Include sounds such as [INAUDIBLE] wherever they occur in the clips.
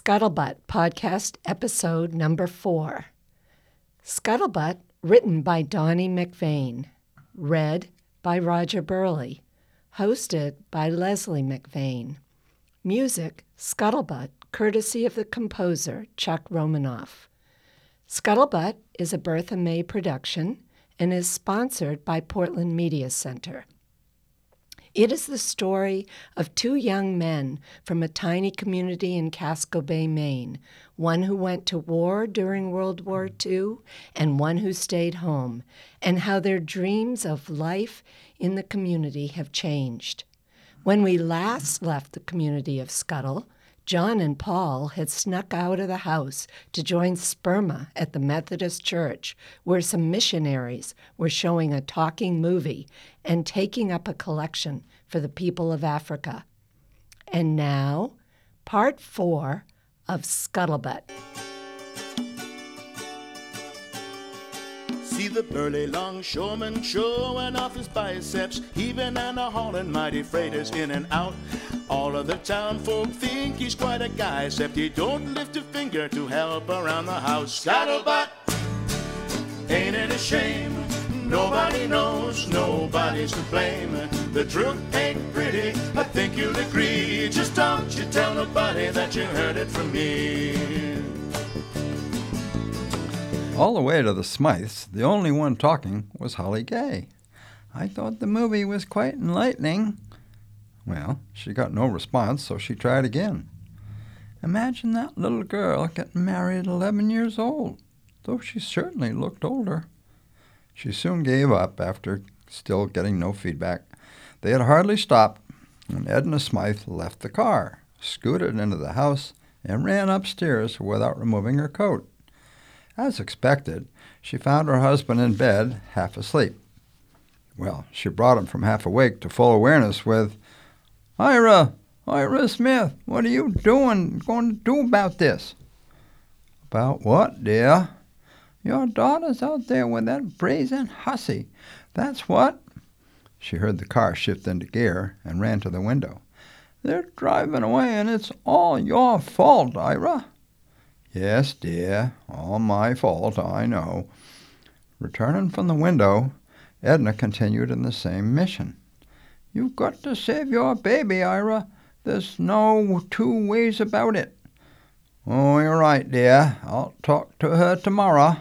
Scuttlebutt Podcast, episode number four. Scuttlebutt, written by Donnie McVeigh, read by Roger Burley, hosted by Leslie McVeigh. Music, Scuttlebutt, courtesy of the composer Chuck Romanoff. Scuttlebutt is a Bertha May production and is sponsored by Portland Media Center. It is the story of two young men from a tiny community in Casco Bay, Maine, one who went to war during World War II and one who stayed home, and how their dreams of life in the community have changed. When we last left the community of Scuttle, John and Paul had snuck out of the house to join Sperma at the Methodist Church, where some missionaries were showing a talking movie and taking up a collection for the people of Africa. And now, part four of Scuttlebutt. The burly longshoreman showing off his biceps, heaving and a hauling mighty freighters in and out. All of the town folk think he's quite a guy, except he don't lift a finger to help around the house. Scuttlebutt, ain't it a shame? Nobody knows, nobody's to blame. The truth ain't pretty, I think you'll agree. Just don't you tell nobody that you heard it from me. All the way to the Smythes, the only one talking was Holly Gay. I thought the movie was quite enlightening. Well, she got no response, so she tried again. Imagine that little girl getting married at 11 years old, though she certainly looked older. She soon gave up after still getting no feedback. They had hardly stopped when Edna Smythe left the car, scooted into the house, and ran upstairs without removing her coat. As expected, she found her husband in bed, half asleep. Well, she brought him from half awake to full awareness with, Ira, Ira Smythe, what are you doing, going to do about this? About what, dear? Your daughter's out there with that brazen hussy. That's what. She heard the car shift into gear and ran to the window. They're driving away, and it's all your fault, Ira. Yes, dear, all my fault, I know. Returning from the window, Edna continued in the same mission. You've got to save your baby, Ira. There's no two ways about it. Oh, you're right, dear. I'll talk to her tomorrow.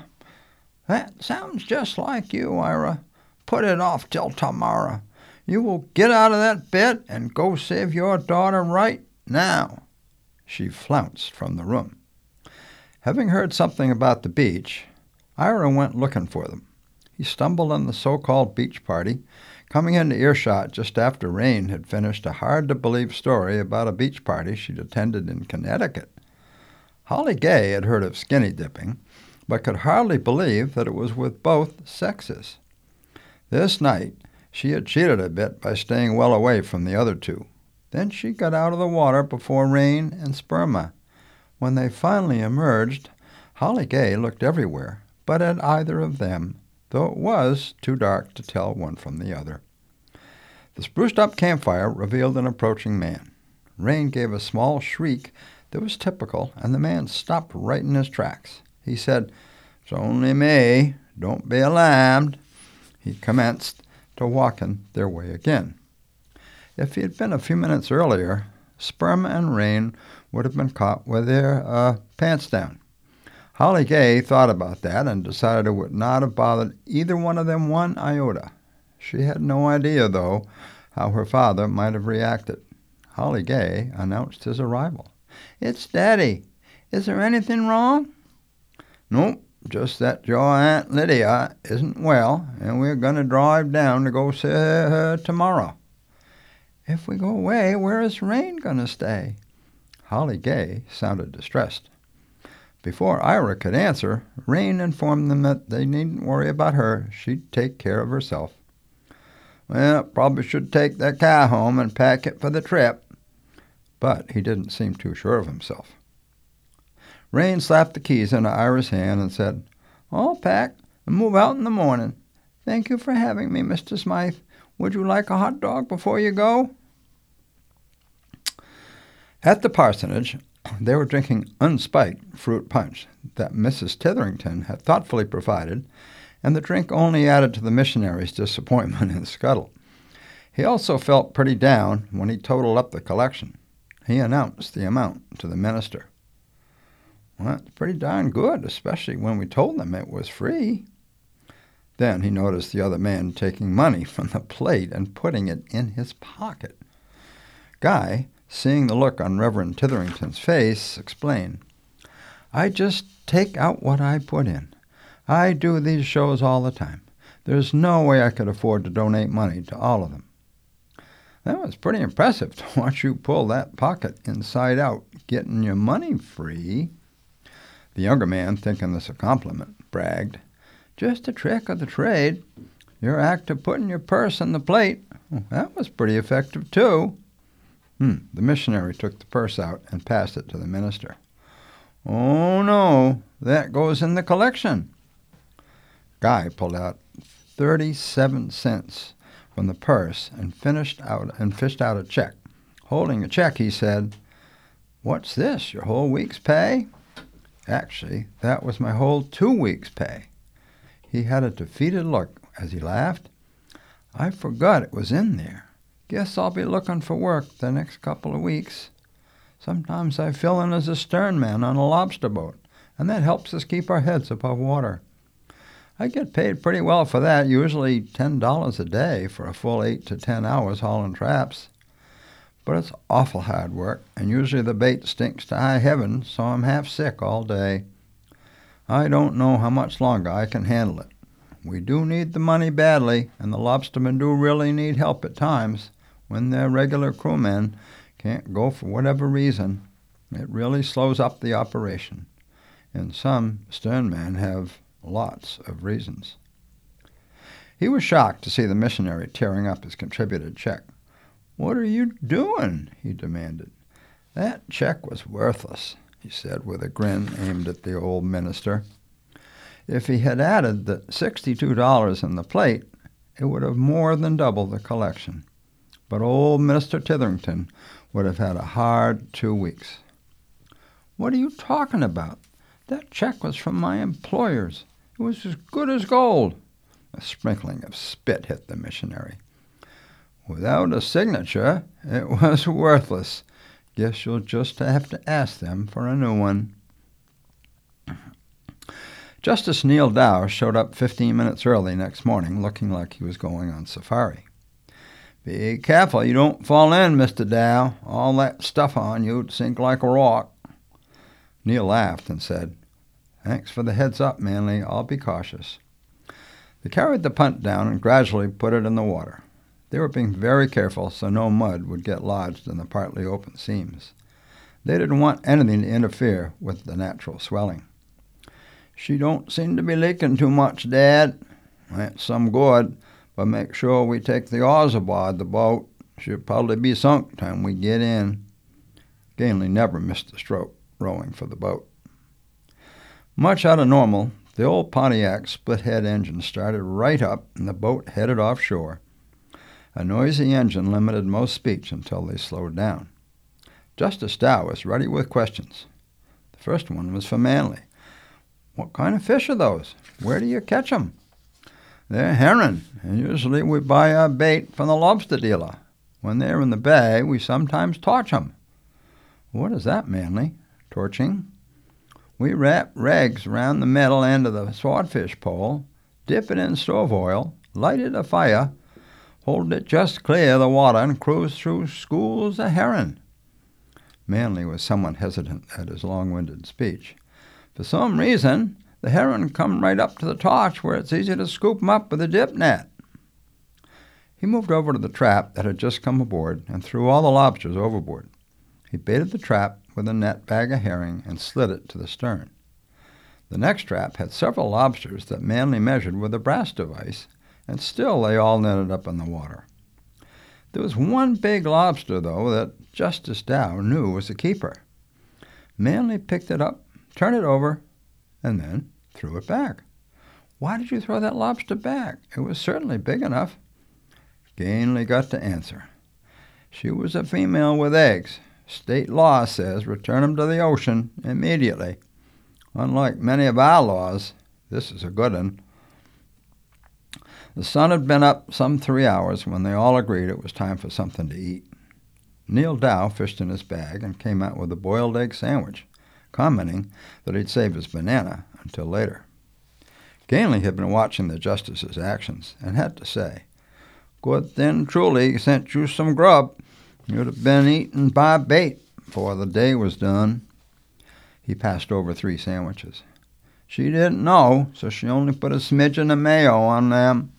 That sounds just like you, Ira. Put it off till tomorrow. You will get out of that bed and go save your daughter right now. She flounced from the room. Having heard something about the beach, Ira went looking for them. He stumbled on the so called beach party, coming into earshot just after Rain had finished a hard to believe story about a beach party she'd attended in Connecticut. Holly Gay had heard of skinny dipping, but could hardly believe that it was with both sexes. This night, she had cheated a bit by staying well away from the other two. Then she got out of the water before Rain and Sperma when they finally emerged, Holly Gay looked everywhere, but at either of them, though it was too dark to tell one from the other. The spruced up campfire revealed an approaching man. Rain gave a small shriek that was typical, and the man stopped right in his tracks. He said, It's only me. Don't be alarmed. He commenced to walk in their way again. If he had been a few minutes earlier, Sperm and Rain would have been caught with their uh, pants down. Holly Gay thought about that and decided it would not have bothered either one of them one iota. She had no idea, though, how her father might have reacted. Holly Gay announced his arrival. It's Daddy. Is there anything wrong? Nope, just that your Aunt Lydia isn't well, and we're going to drive down to go see her tomorrow. If we go away, where is Rain going to stay? Holly Gay sounded distressed. Before Ira could answer, Rain informed them that they needn't worry about her. She'd take care of herself. Well, probably should take that car home and pack it for the trip. But he didn't seem too sure of himself. Rain slapped the keys into Ira's hand and said, I'll pack and move out in the morning. Thank you for having me, Mr. Smythe. Would you like a hot dog before you go? At the parsonage, They were drinking unspiked fruit punch that Mrs. Titherington had thoughtfully provided, and the drink only added to the missionary's disappointment in the Scuttle. He also felt pretty down when he totaled up the collection. He announced the amount to the minister. Well, that's pretty darn good, especially when we told them it was free. Then he noticed the other man taking money from the plate and putting it in his pocket. Guy, seeing the look on Reverend Titherington's face, explained, I just take out what I put in. I do these shows all the time. There's no way I could afford to donate money to all of them. That was pretty impressive to watch you pull that pocket inside out, getting your money free. The younger man, thinking this a compliment, bragged, Just a trick of the trade. Your act of putting your purse in the plate, well, that was pretty effective, too. Hmm. The missionary took the purse out and passed it to the minister. Oh, no, that goes in the collection. Guy pulled out 37 cents from the purse and finished out and fished out a check. Holding a check, he said, What's this, your whole week's pay? Actually, that was my whole two weeks' pay. He had a defeated look as he laughed. I forgot it was in there. Guess I'll be looking for work the next couple of weeks. Sometimes I fill in as a stern man on a lobster boat, and that helps us keep our heads above water. I get paid pretty well for that, usually $10 a day for a full 8 to 10 hours hauling traps. But it's awful hard work, and usually the bait stinks to high heaven, so I'm half sick all day. I don't know how much longer I can handle it. We do need the money badly, and the lobstermen do really need help at times when their regular crewmen can't go for whatever reason. It really slows up the operation, and some sternmen have lots of reasons. He was shocked to see the missionary tearing up his contributed check. What are you doing? he demanded. That check was worthless, he said with a grin aimed at the old minister. If he had added the $62 in the plate, it would have more than doubled the collection. But old Minister Titherington would have had a hard two weeks. What are you talking about? That check was from my employers. It was as good as gold. A sprinkling of spit hit the missionary. Without a signature, it [LAUGHS] was worthless. Guess you'll just have to ask them for a new one. Justice Neil Dow showed up 15 minutes early next morning, looking like he was going on safari. Be careful you don't fall in, Mr. Dow. All that stuff on you'd sink like a rock. Neil laughed and said, Thanks for the heads up, Manley. I'll be cautious. They carried the punt down and gradually put it in the water. They were being very careful so no mud would get lodged in the partly open seams. They didn't want anything to interfere with the natural swelling. She don't seem to be leaking too much, Dad. That's some good, but make sure we take the oars aboard the boat. She'll probably be sunk time we get in. Ganley never missed a stroke rowing for the boat. Much out of normal, the old Pontiac split head engine started right up and the boat headed offshore. A noisy engine limited most speech until they slowed down. Justice Dow was ready with questions. The first one was for Manley. What kind of fish are those? Where do you catch 'em? They're herring, and usually we buy our bait from the lobster dealer. When they're in the bay, we sometimes torch 'em. What is that, Manley? Torching? We wrap rags round the metal end of the swordfish pole, dip it in stove oil, light it a fire, hold it just clear of the water, and cruise through schools of herring. Manley was somewhat hesitant at his long-winded speech. For some reason, the herring come right up to the torch where it's easy to scoop 'em up with a dip net. He moved over to the trap that had just come aboard and threw all the lobsters overboard. He baited the trap with a net bag of herring and slid it to the stern. The next trap had several lobsters that Manley measured with a brass device, and still they all netted up in the water. There was one big lobster, though, that Justice Dow knew was a keeper. Manley picked it up, turned it over, and then threw it back. Why did you throw that lobster back? It was certainly big enough. Ganley got to answer. She was a female with eggs, State law says return return 'em to the ocean immediately. Unlike many of our laws, this is a good one. The sun had been up some three hours when they all agreed it was time for something to eat. Neil Dow fished in his bag and came out with a boiled egg sandwich, commenting that he'd save his banana until later. Ganley had been watching the justice's actions and had to say, Good then Truly sent you some grub. You'd have been eaten by bait before the day was done. He passed over three sandwiches. She didn't know, so she only put a smidgen of mayo on them.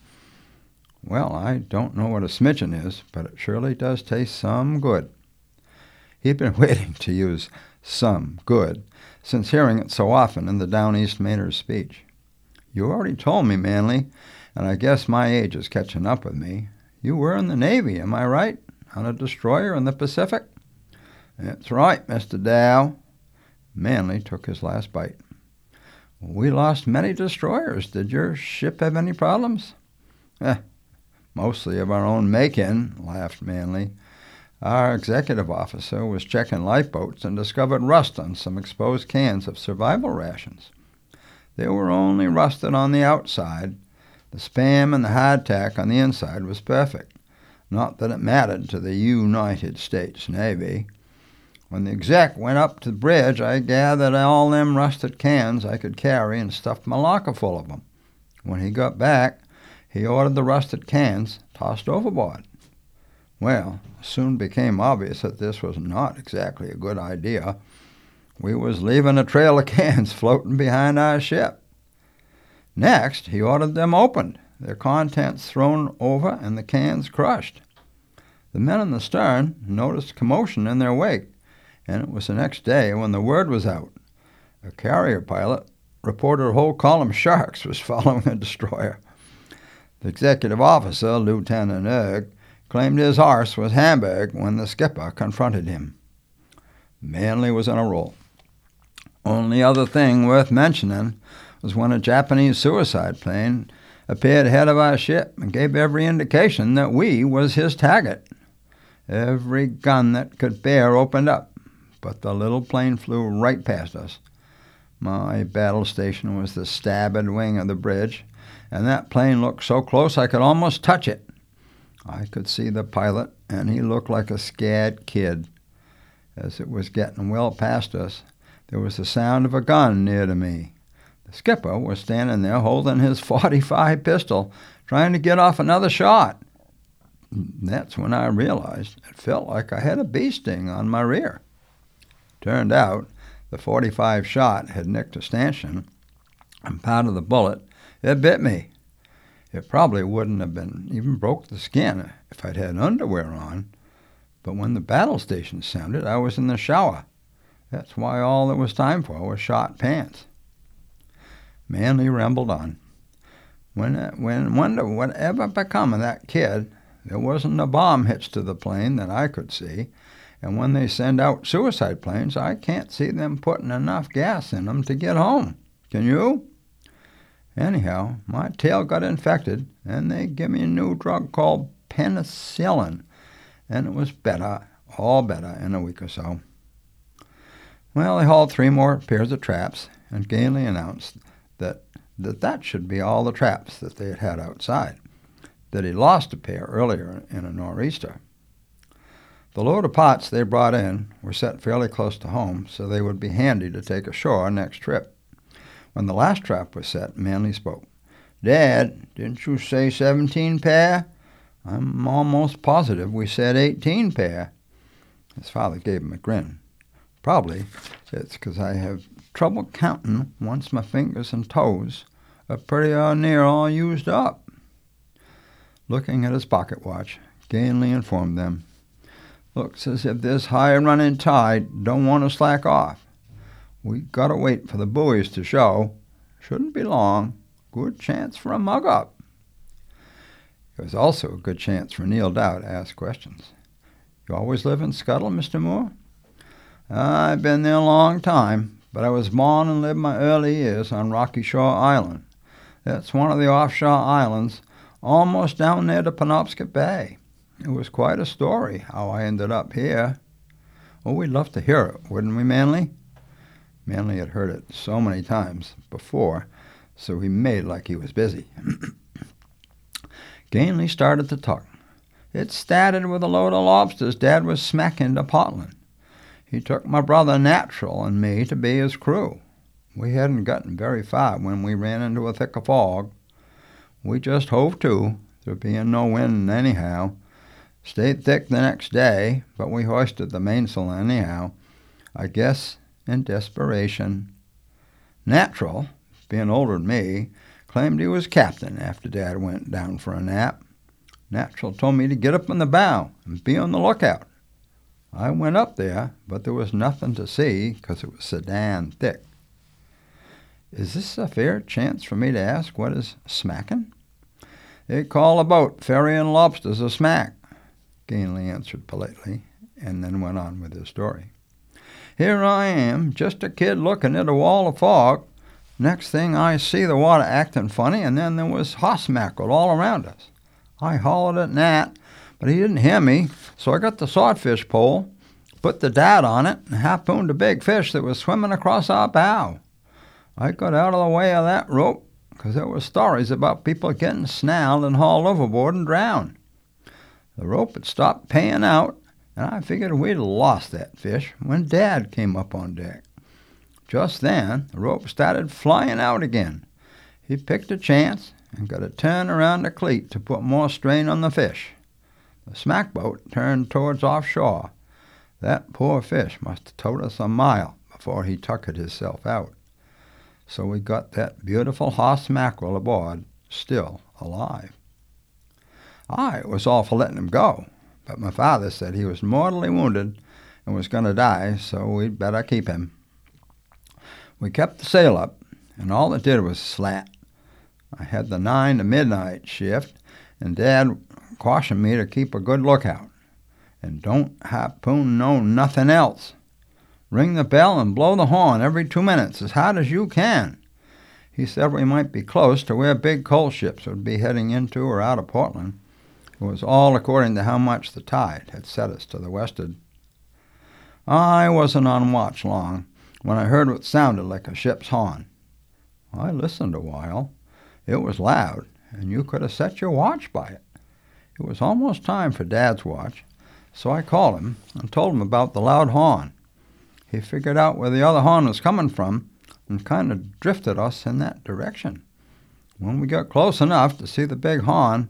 Well, I don't know what a smidgen is, but it surely does taste some good. He'd been [LAUGHS] waiting to use some good since hearing it so often in the Down East Mainer's speech. You already told me, Manley, and I guess my age is catching up with me. You were in the Navy, am I right? On a destroyer in the Pacific? That's right, Mr. Dow. Manley took his last bite. We lost many destroyers. Did your ship have any problems? Eh, mostly of our own making, laughed Manley. Our executive officer was checking lifeboats and discovered rust on some exposed cans of survival rations. They were only rusted on the outside. The spam and the hardtack on the inside was perfect. Not that it mattered to the United States Navy. When the exec went up to the bridge, I gathered all them rusted cans I could carry and stuffed my locker full of 'em. When he got back, he ordered the rusted cans tossed overboard. Well, soon became obvious that this was not exactly a good idea. We was leaving a trail of [LAUGHS] cans floating behind our ship. Next, he ordered them opened, their contents thrown over, and the cans crushed. The men in the stern noticed commotion in their wake and it was the next day when the word was out. A carrier pilot reported a whole column of sharks was [LAUGHS] following a destroyer. The executive officer, Lieutenant Erg, claimed his horse was Hamburg when the skipper confronted him. Manley was on a roll. Only other thing worth mentioning was when a Japanese suicide plane appeared ahead of our ship and gave every indication that we was his target. Every gun that could bear opened up but the little plane flew right past us. My battle station was the starboard wing of the bridge, and that plane looked so close I could almost touch it. I could see the pilot, and he looked like a scared kid. As it was getting well past us, there was the sound of a gun near to me. The skipper was standing there holding his [LAUGHS] 45 pistol, trying to get off another shot. That's when I realized it felt like I had a bee sting on my rear. Turned out the 45 shot had nicked a stanchion, and part of the bullet, it bit me. It probably wouldn't have been even broke the skin if I'd had underwear on. But when the battle station sounded, I was in the shower. That's why all there was time for was shot pants. Manley rambled on. When, uh, when wonder whatever become of that kid, there wasn't a bomb hitched to the plane that I could see, and when they send out suicide planes, I can't see them putting enough gas in them to get home. Can you? Anyhow, my tail got infected, and they give me a new drug called penicillin, and it was better, all better, in a week or so. Well, they hauled three more pairs of traps, and Ganley announced that, that that should be all the traps that they had had outside, that he lost a pair earlier in a nor'easter. The load of pots they brought in were set fairly close to home, so they would be handy to take ashore next trip. When the last trap was set, Manley spoke. Dad, didn't you say 17 pair? I'm almost positive we said 18 pair. His father gave him a grin. Probably it's because I have trouble counting once my fingers and toes are pretty near all used up. Looking at his pocket watch, Ganley informed them Looks as if this high running tide don't want to slack off. We gotta wait for the buoys to show. Shouldn't be long. Good chance for a mug up. It was also a good chance for Neil Dow to ask questions. You always live in Scuttle, Mr. Moore? I've been there a long time, but I was born and lived my early years on Rocky Shore Island. That's one of the offshore islands, almost down near the Penobscot Bay. It was quite a story how I ended up here. Oh, we'd love to hear it, wouldn't we, Manley? Manley had heard it so many times before, so he made like he was busy. [CLEARS THROAT] Gainley started to talk. It started with a load of lobsters Dad was smacking to Portland. He took my brother Natural and me to be his crew. We hadn't gotten very far when we ran into a thick fog. We just hove to, there being no wind anyhow. Stayed thick the next day, but we hoisted the mainsail anyhow. I guess in desperation. Natural, being older than me, claimed he was captain after Dad went down for a nap. Natural told me to get up in the bow and be on the lookout. I went up there, but there was nothing to see because it was sedan thick. Is this a fair chance for me to ask what is smacking? They call a boat ferrying lobsters a smack, Gainley answered politely, and then went on with his story. Here I am, just a kid looking at a wall of fog. Next thing I see the water acting funny, and then there was hoss mackerel all around us. I hollered at Nat, but he didn't hear me, so I got the swordfish pole, put the dad on it, and harpooned a big fish that was swimming across our bow. I got out of the way of that rope because there were stories about people getting snarled and hauled overboard and drowned. The rope had stopped paying out, and I figured we'd lost that fish when Dad came up on deck. Just then, the rope started flying out again. He picked a chance and got a turn around the cleat to put more strain on the fish. The smack boat turned towards offshore. That poor fish must have towed us a mile before he tuckered himself out. So we got that beautiful hoss mackerel aboard, still alive. I was all for letting him go, but my father said he was mortally wounded and was going to die, so we'd better keep him. We kept the sail up, and all it did was slat. I had the nine to midnight shift, and Dad cautioned me to keep a good lookout. And don't harpoon no nothing else. Ring the bell and blow the horn every two minutes as hard as you can. He said we might be close to where big coal ships would be heading into or out of Portland. It was all according to how much the tide had set us to the westward. I wasn't on watch long when I heard what sounded like a ship's horn. I listened a while. It was loud, and you could have set your watch by it. It was almost time for Dad's watch, so I called him and told him about the loud horn. He figured out where the other horn was coming from and kind of drifted us in that direction. When we got close enough to see the big horn,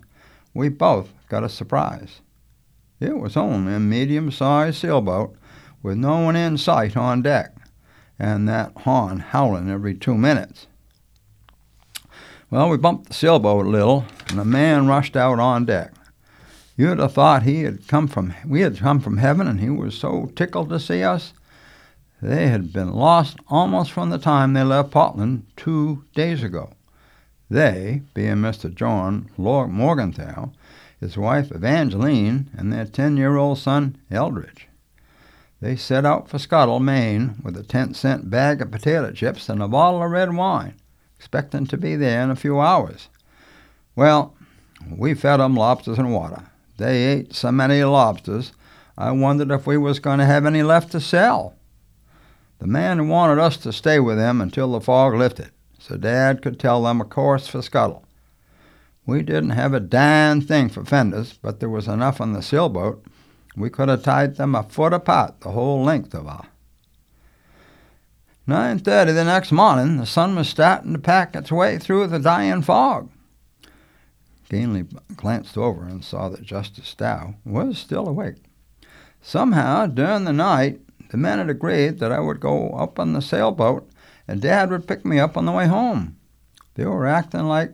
we both got a surprise. It was only a medium sized sailboat with no one in sight on deck, and that horn howling every two minutes. Well, we bumped the sailboat a little, and a man rushed out on deck. You'd have thought he had come from we had come from heaven, and he was so tickled to see us. They had been lost almost from the time they left Portland two days ago. They, being Mr. John Morgenthau, his wife Evangeline, and their ten-year-old son Eldridge. They set out for Scuttle, Maine, with a ten-cent bag of potato chips and a bottle of red wine, expecting to be there in a few hours. Well, we fed 'em lobsters and water. They ate so many lobsters, I wondered if we was going to have any left to sell. The man wanted us to stay with him until the fog lifted so Dad could tell them a course for Scuttle. We didn't have a darn thing for fenders, but there was enough on the sailboat. We could have tied them a foot apart the whole length of her. Nine thirty the next morning, the sun was starting to pack its way through the dying fog. Gainley glanced over and saw that Justice Dow was still awake. Somehow, during the night, the men had agreed that I would go up on the sailboat and Dad would pick me up on the way home. They were acting like,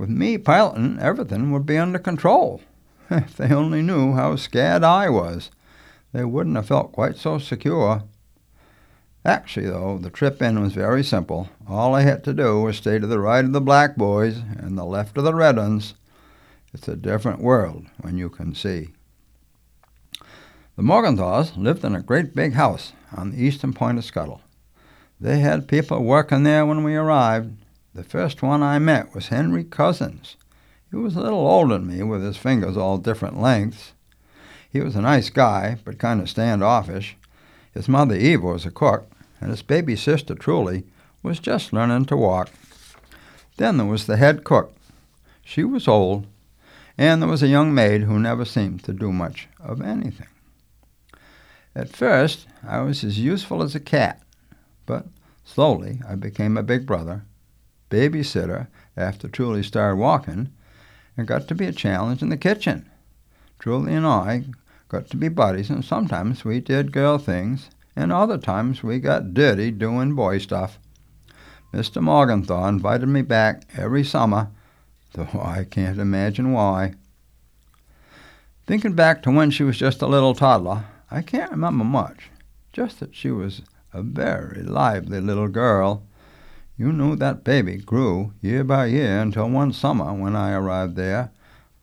with me piloting, everything would be under control. [LAUGHS] if they only knew how scared I was, they wouldn't have felt quite so secure. Actually, though, the trip in was very simple. All I had to do was stay to the right of the black buoys and the left of the red ones. It's a different world when you can see. The Morgenthaus lived in a great big house on the eastern point of Scuttle. They had people working there when we arrived. The first one I met was Henry Cousins. He was a little older than me, with his fingers all different lengths. He was a nice guy, but kind of standoffish. His mother Eva was a cook, and his baby sister Truly was just learning to walk. Then there was the head cook. She was old, and there was a young maid who never seemed to do much of anything. At first, I was as useful as a cat, but slowly I became a big brother, babysitter after Truly started walking, and got to be a challenge in the kitchen. Truly and I got to be buddies, and sometimes we did girl things, and other times we got dirty doing boy stuff. Mr. Morgenthau invited me back every summer, though [LAUGHS] I can't imagine why. Thinking back to when she was just a little toddler, I can't remember much, just that she was a very lively little girl. You knew that baby grew year by year until one summer when I arrived there,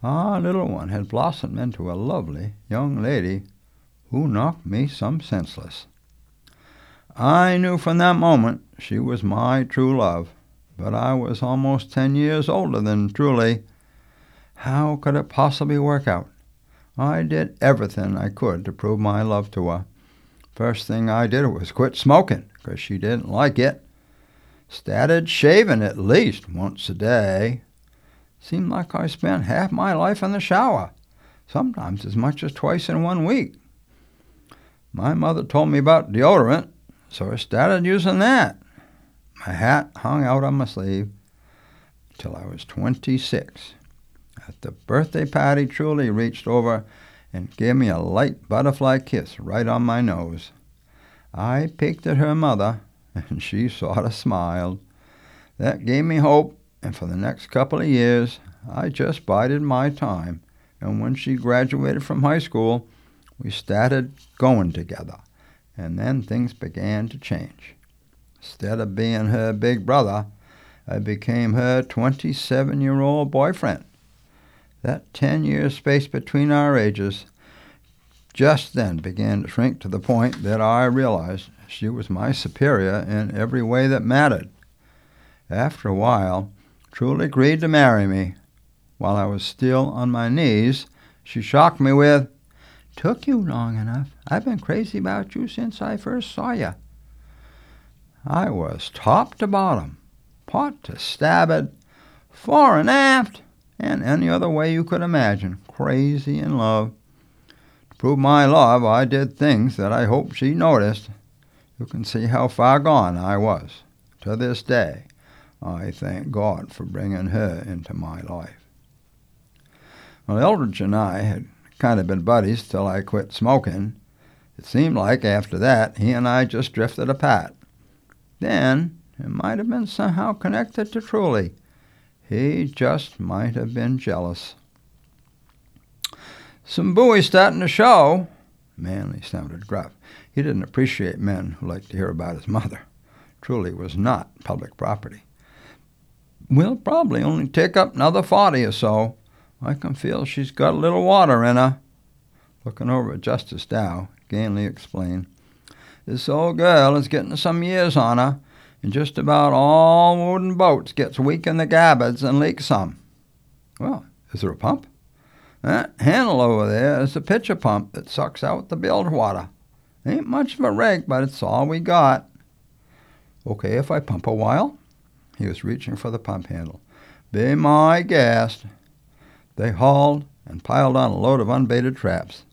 our little one had blossomed into a lovely young lady who knocked me some senseless. I knew from that moment she was my true love, but I was almost ten years older than Truly. How could it possibly work out? I did everything I could to prove my love to her. First thing I did was quit smoking, because she didn't like it. Started shaving at least once a day. Seemed like I spent half my life in the shower, sometimes as much as twice in one week. My mother told me about deodorant, so I started using that. My hat hung out on my sleeve till I was 26. At the birthday party, Truly reached over and gave me a light butterfly kiss right on my nose. I peeked at her mother, and she sort of smiled. That gave me hope, and for the next couple of years, I just bided my time. And when she graduated from high school, we started going together, and then things began to change. Instead of being her big brother, I became her 27 year old boyfriend. That 10 year space between our ages just then began to shrink to the point that I realized she was my superior in every way that mattered. After a while, Truly agreed to marry me. While I was still on my knees, she shocked me with, Took you long enough. I've been crazy about you since I first saw you. I was top to bottom, pot to starboard, fore and aft, and any other way you could imagine, crazy in love. To prove my love, I did things that I hope she noticed. You can see how far gone I was. To this day, I thank God for bringing her into my life. Well, Eldridge and I had kind of been buddies till I quit smoking. It seemed like after that he and I just drifted apart. Then it might have been somehow connected to Truly. He just might have been jealous. Some buoy starting to show. Manley sounded gruff. He didn't appreciate men who liked to hear about his mother. Truly was not public property. We'll probably only take up another forty or so. I can feel she's got a little water in her. Looking over at Justice Dow, Ganley explained, This old girl is getting some years on her, and just about all wooden boats gets weak in the garboards and leaks some. Well, is there a pump? That handle over there is a pitcher pump that sucks out the bilge water. Ain't much of a rig, but it's all we got. Okay if I pump a while? He was reaching for the pump handle. Be my guest. They hauled and piled on a load of unbaited traps.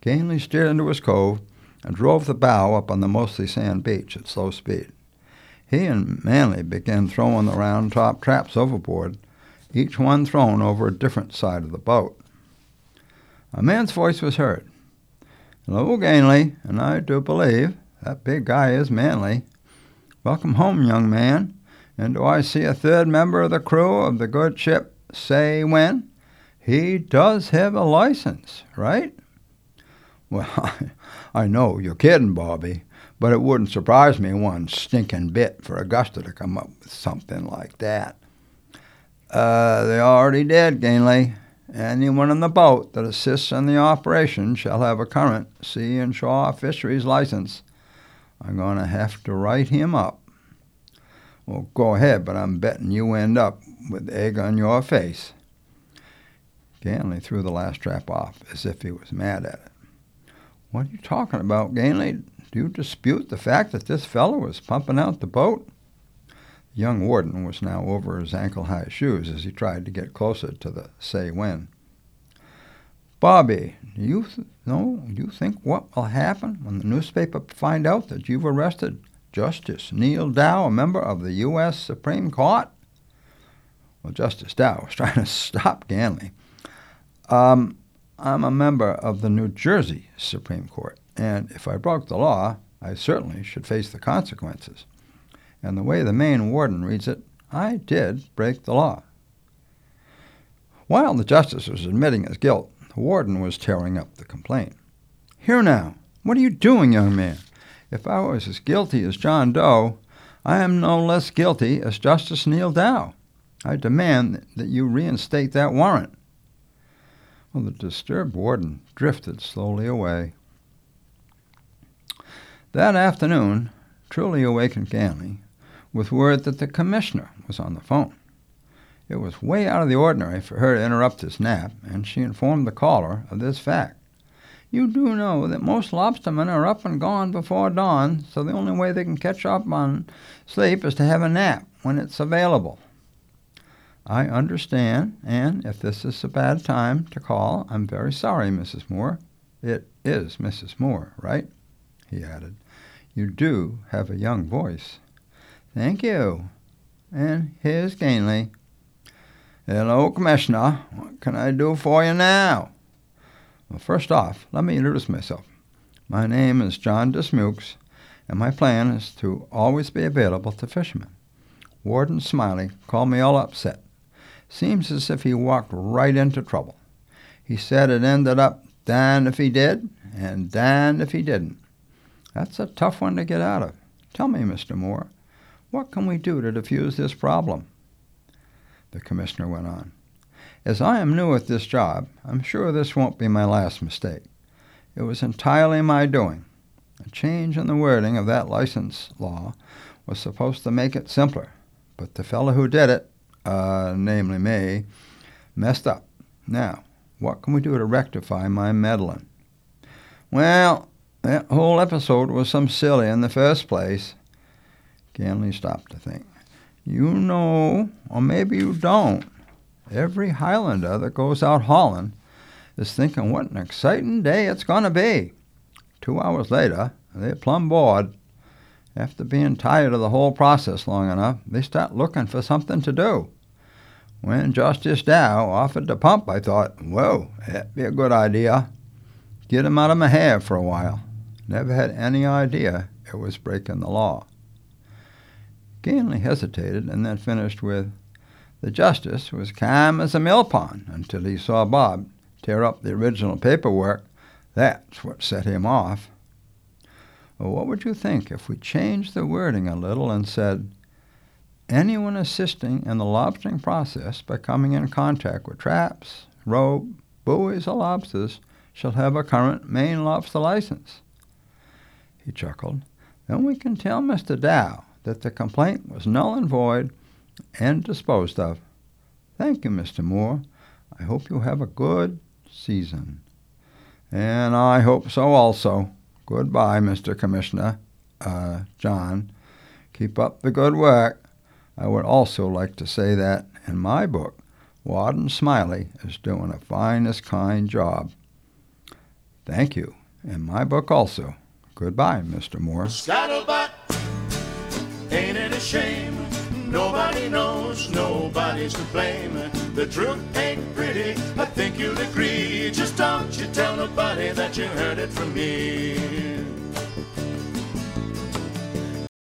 Ganley steered into his cove and drove the bow up on the mostly sand beach at slow speed. He and Manley began throwing the round top traps overboard, each one thrown over a different side of the boat. A man's voice was heard. Hello, Ganley, and I do believe that big guy is Manley. Welcome home, young man. And do I see a third member of the crew of the good ship Say When? He does have a license, right? Well, [LAUGHS] I know you're kidding, Bobby, but it wouldn't surprise me one stinking bit for Augusta to come up with something like that. Uh, they already did, Ganley. Anyone in the boat that assists in the operation shall have a current sea and shore fisheries license. I'm going to have to write him up. Well, go ahead, but I'm betting you end up with egg on your face. Ganley threw the last trap off as if he was mad at it. What are you talking about, Ganley? Do you dispute the fact that this fellow was pumping out the boat? Young warden was now over his ankle high shoes as he tried to get closer to the say when. Bobby, do you th- know, you think what will happen when the newspaper find out that you've arrested Justice Neil Dow, a member of the U.S. Supreme Court? Well, Justice Dow was [LAUGHS] trying to stop Ganley. Um, I'm a member of the New Jersey Supreme Court, and if I broke the law, I certainly should face the consequences. And the way the Maine warden reads it, I did break the law. While the justice was admitting his guilt, the warden was tearing up the complaint. Here now, what are you doing, young man? If I was as guilty as John Doe, I am no less guilty as Justice Neil Dow. I demand that you reinstate that warrant. Well, the disturbed warden drifted slowly away. That afternoon, Truly awakened Ganley with word that the commissioner was on the phone. It was way out of the ordinary for her to interrupt his nap, and she informed the caller of this fact. You do know that most lobstermen are up and gone before dawn, so the only way they can catch up on sleep is to have a nap when it's available. I understand, and if this is a bad time to call, I'm very sorry, Mrs. Moore. It is Mrs. Moore, right? he added. You do have a young voice. Thank you. And here's Ganley. Hello, Commissioner. What can I do for you now? Well, first off, let me introduce myself. My name is John Dismukes, and my plan is to always be available to fishermen. Warden Smiley called me all upset. Seems as if he walked right into trouble. He said it ended up damned if he did and damned if he didn't. That's a tough one to get out of. Tell me, Mr. Moore, what can we do to defuse this problem? The commissioner went on. As I am new at this job, I'm sure this won't be my last mistake. It was entirely my doing. A change in the wording of that license law was supposed to make it simpler, but the fellow who did it, uh, namely me, messed up. Now, what can we do to rectify my meddling? Well, that whole episode was some silly in the first place. Ganley stopped to think. You know, or maybe you don't, every Highlander that goes out hauling is thinking what an exciting day it's going to be. Two hours later, they're plumb bored. After being tired of the whole process long enough, they start looking for something to do. When Justice Dow offered to pump, I thought, whoa, that'd be a good idea. Get him out of my hair for a while. Never had any idea it was breaking the law. Ganley hesitated and then finished with, The justice was calm as a mill pond until he saw Bob tear up the original paperwork. That's what set him off. Well, what would you think if we changed the wording a little and said, Anyone assisting in the lobstering process by coming in contact with traps, rope, buoys, or lobsters shall have a current Maine lobster license? He chuckled. Then we can tell Mr. Dow that the complaint was null and void and disposed of. Thank you, Mr. Moore. I hope you have a good season. And I hope so also. Goodbye, Mr. Commissioner. Uh, John. Keep up the good work. I would also like to say that in my book, Warden Smiley is doing a finest kind job. Thank you. In my book also. Goodbye, Mr. Moore. It a shame? Nobody knows, nobody's to blame. The truth ain't pretty, I think you'll agree. Just don't you tell nobody that you heard it from me.